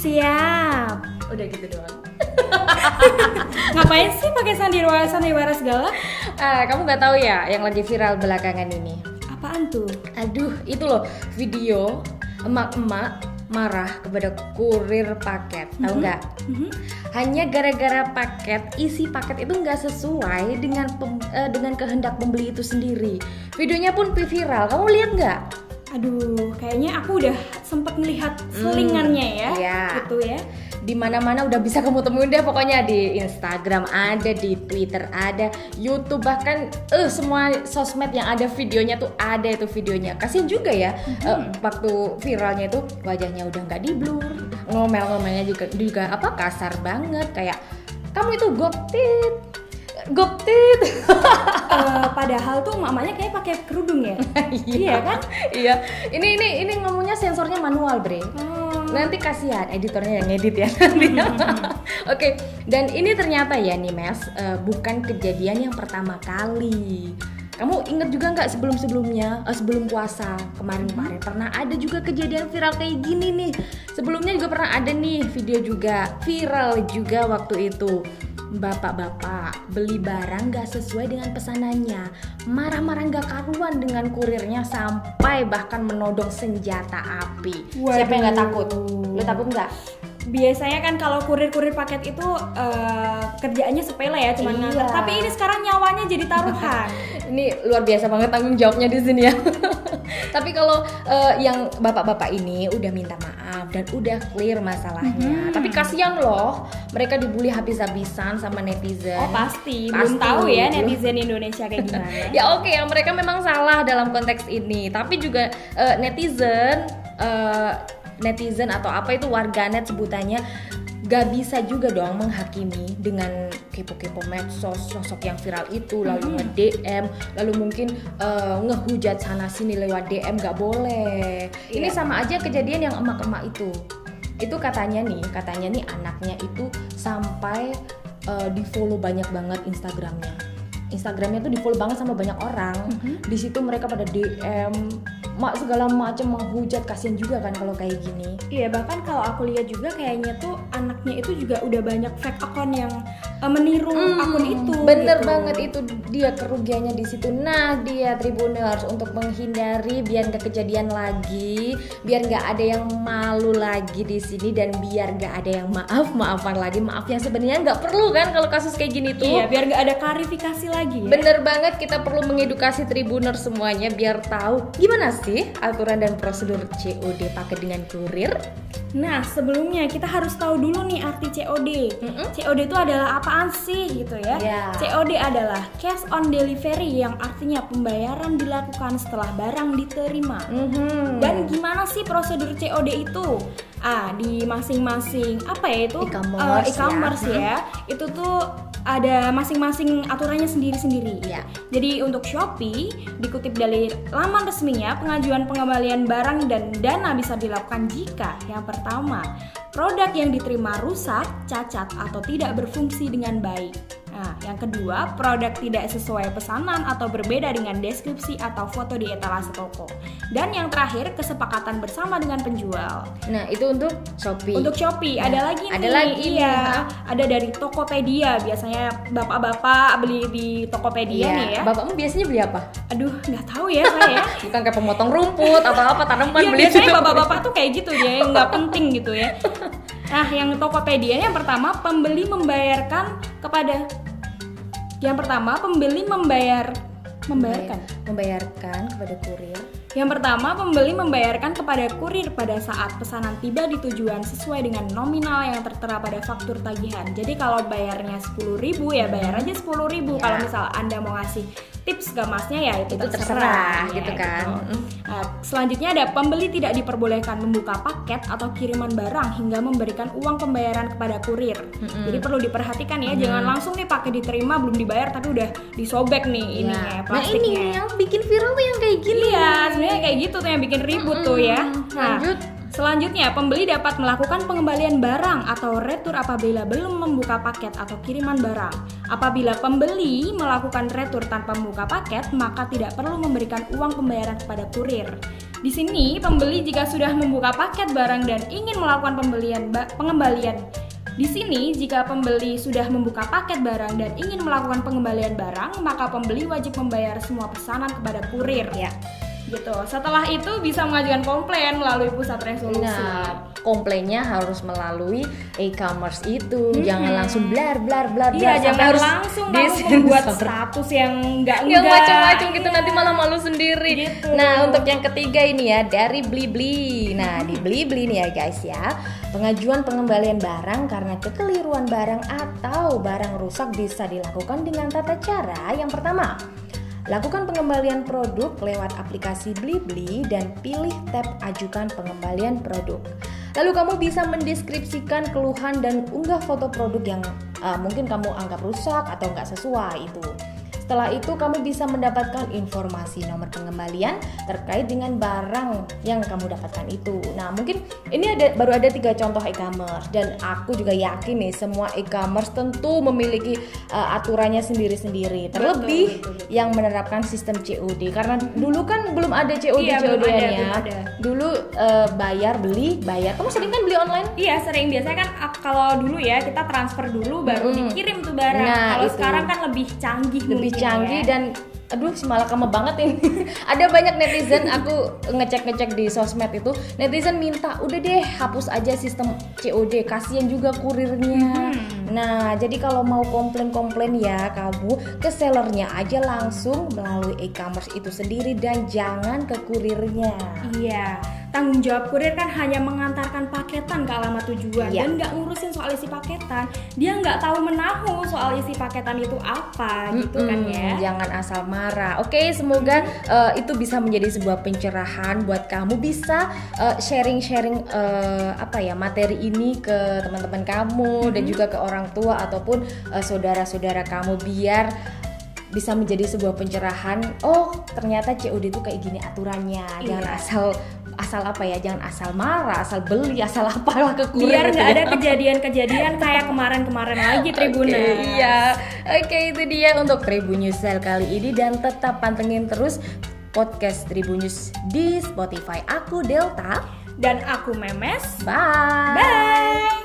siap. Udah gitu doang. Ngapain sih pakai sandiwara sandiwara segala? Ah, kamu nggak tahu ya yang lagi viral belakangan ini? Apaan tuh? Aduh, itu loh video emak-emak marah kepada kurir paket, tahu nggak? Mhm. Hanya gara-gara paket isi paket itu nggak sesuai dengan pem- eh, dengan kehendak pembeli itu sendiri. Videonya pun viral, kamu lihat nggak? Aduh, kayaknya aku udah sempet melihat selingannya ya. iya. Gitu ya. di mana-mana udah bisa kamu temuin deh pokoknya di Instagram ada, di Twitter ada, YouTube bahkan eh semua sosmed yang ada videonya tuh ada itu videonya. Kasian juga ya eh, waktu viralnya itu wajahnya udah nggak di blur, ngomel-ngomelnya juga juga apa kasar banget kayak kamu itu goptit, goptit. Eh, padahal tuh mamanya kayak pakai kerudung ya. Iya kan? iya. Ini ini ini ngomongnya sensornya manual, Bre. Oh. Nanti kasihan editornya yang ngedit ya nanti. Oke, dan ini ternyata ya nih Mes, eh, bukan kejadian yang pertama kali. Kamu inget juga nggak sebelum-sebelumnya, eh, sebelum puasa kemarin-kemarin pernah ada juga kejadian viral kayak gini nih. Sebelumnya juga pernah ada nih video juga viral juga waktu itu. Bapak-bapak beli barang nggak sesuai dengan pesanannya, marah-marah nggak karuan dengan kurirnya sampai bahkan menodong senjata api. Siapa yang nggak takut? Lu takut nggak? Biasanya kan kalau kurir-kurir paket itu eh, kerjaannya sepele ya, cuman Iya. nganter. Tapi ini sekarang nyawanya jadi taruhan. Ini luar biasa banget tanggung jawabnya di sini ya. Tapi kalau eh, yang bapak-bapak ini udah minta maaf dan udah clear masalahnya. Tapi kasihan loh, mereka dibully habis-habisan sama netizen. Oh pasti, belum Pasti, tahu ya belum. netizen Indonesia kayak gimana. ya oke ya mereka memang salah dalam konteks ini tapi juga eh, netizen eh, netizen atau apa itu warganet sebutannya gak bisa juga dong menghakimi dengan kepo-kepo medsos sosok yang viral itu lalu nge-DM lalu mungkin eh, ngehujat sana sini lewat DM gak boleh. Ini Iya. sama aja kejadian yang emak-emak itu. Itu katanya nih katanya nih anaknya itu sampai eh, di follow banyak banget Instagramnya. Instagramnya tuh di follow banget sama banyak orang. Di situ mereka pada DM mak segala macam menghujat kasihan juga kan kalau kayak gini Iya bahkan kalau aku lihat juga kayaknya tuh anaknya itu juga udah banyak fake account yang eh, meniru akun itu. bener gitu. banget itu dia kerugiannya di situ nah dia tribuners untuk menghindari biar nggak kejadian lagi biar nggak ada yang malu lagi di sini dan biar nggak ada yang maaf maafan lagi maaf yang sebenarnya nggak perlu kan kalau kasus kayak gini tuh Iya biar nggak ada klarifikasi lagi ya. Bener banget kita perlu mengedukasi tribuner semuanya biar tahu gimana sih aturan dan prosedur COD pakai dengan kurir. Nah sebelumnya kita harus tahu dulu nih arti COD. Mm-mm. COD itu adalah apaan sih gitu ya? Ya. COD adalah cash on delivery yang artinya pembayaran dilakukan setelah barang diterima. Mhm. Dan gimana sih prosedur COD itu? Ah, di masing-masing apa ya itu? E-commerce Eh, e-commerce ya. ya. Itu tuh ada masing-masing aturannya sendiri-sendiri. Ya. Jadi untuk Shopee dikutip dari laman resminya pengajuan pengembalian barang dan dana bisa dilakukan jika yang pertama produk yang diterima rusak, cacat atau tidak berfungsi dengan baik. Nah, yang kedua, produk tidak sesuai pesanan atau berbeda dengan deskripsi atau foto di etalase toko. Dan yang terakhir, kesepakatan bersama dengan penjual. Nah itu untuk Shopee. Untuk Shopee Nah, ada lagi ada nih. lagi iya. ha? Ada dari Tokopedia. Biasanya bapak-bapak beli di Tokopedia Iya. nih ya. Bapakmu biasanya beli apa? Aduh, nggak tahu ya saya. Bukan kayak pemotong rumput atau apa tanaman Iya, beli biasanya bapak-bapak tuh kayak gitu yang nggak penting gitu ya. Nah, yang Tokopedia yang pertama pembeli membayarkan kepada yang pertama pembeli membayar membayarkan. membayarkan kepada kurir. Yang pertama, pembeli membayarkan kepada kurir pada saat pesanan tiba di tujuan sesuai dengan nominal yang tertera pada faktur tagihan. Jadi kalau bayarnya 10.000 ya bayar aja 10.000. Ya. Kalau misal Anda mau ngasih tips ke masnya ya itu, Itu terserah, ya, gitu kan. Mm. Nah, selanjutnya ada pembeli tidak diperbolehkan membuka paket atau kiriman barang hingga memberikan uang pembayaran kepada kurir. Jadi perlu diperhatikan ya, jangan langsung nih pakai diterima belum dibayar tapi udah disobek nih ininya Ya. Nah plastiknya. ini yang bikin viral tuh yang kayak gini. Iya, sebenarnya kayak gitu tuh yang bikin ribut tuh ya. Nah, lanjut. Selanjutnya, pembeli dapat melakukan pengembalian barang atau retur apabila belum membuka paket atau kiriman barang. Apabila pembeli melakukan retur tanpa membuka paket, maka tidak perlu memberikan uang pembayaran kepada kurir. Di sini, pembeli jika sudah membuka paket barang dan ingin melakukan pembelian pengembalian di sini, jika pembeli sudah membuka paket barang dan ingin melakukan pengembalian barang, maka pembeli wajib membayar semua pesanan kepada kurir. Ya. Gitu. Setelah itu bisa mengajukan komplain melalui pusat resolusi. Nah, komplainnya harus melalui e-commerce itu. Jangan langsung blar blar blar Iya, blar jangan harus langsung kamu membuat status yang enggak yang enggak. macam-macam gitu nanti malah malu sendiri. Gitu. Nah, untuk yang ketiga ini ya dari Blibli. Nah, di Blibli nih ya guys ya. Pengajuan pengembalian barang karena kekeliruan barang atau barang rusak bisa dilakukan dengan tata cara yang pertama. Lakukan pengembalian produk lewat aplikasi Blibli dan pilih tab ajukan pengembalian produk. Lalu kamu bisa mendeskripsikan keluhan dan unggah foto produk yang uh, mungkin kamu anggap rusak atau nggak sesuai itu. Setelah itu kamu bisa mendapatkan informasi nomor pengembalian terkait dengan barang yang kamu dapatkan itu. Nah mungkin ini ada baru ada tiga contoh e-commerce dan aku juga yakin nih semua e-commerce tentu memiliki uh, aturannya sendiri-sendiri. Terlebih betul, betul. yang menerapkan sistem COD karena dulu kan belum ada COD Iya, belum COD ada, ya. belum ada. Dulu uh, bayar beli bayar. Kamu sering kan beli online? Iya sering biasanya kan kalau dulu ya kita transfer dulu baru Mm-mm. dikirim tuh barang. Nah, kalau sekarang kan lebih canggih lebih mungkin canggih ya. dan aduh si malakama banget ini ada banyak netizen aku ngecek ngecek di sosmed itu netizen minta udah deh hapus aja sistem COD kasihan juga kurirnya Hmm. nah jadi kalau mau komplain komplain ya kamu ke sellernya aja langsung melalui e-commerce itu sendiri dan jangan ke kurirnya Iya, tanggung jawab kurir kan hanya mengantarkan paketan ke alamat tujuan Iya. dan nggak ngurusin soal isi paketan. Dia nggak tahu menahu soal isi paketan itu apa gitu kan Mm-mm, ya. Jangan asal marah. Oke, semoga uh, itu bisa menjadi sebuah pencerahan buat kamu bisa uh, sharing-sharing uh, apa ya materi ini ke teman-teman kamu dan juga ke orang tua ataupun uh, saudara-saudara kamu biar bisa menjadi sebuah pencerahan. Oh, ternyata COD itu kayak gini aturannya. Jangan Iya. asal asal apa ya? Jangan asal marah, asal beli, asal apalah ke kurir Biar gitu nggak ya. ada kejadian-kejadian kayak kemarin-kemarin lagi Tribuna. Oke, iya. Oke, itu dia untuk Tribunnews Sel kali ini dan tetap pantengin terus podcast Tribunnews di Spotify. Aku Delta. Dan aku Memes. Bye. Bye.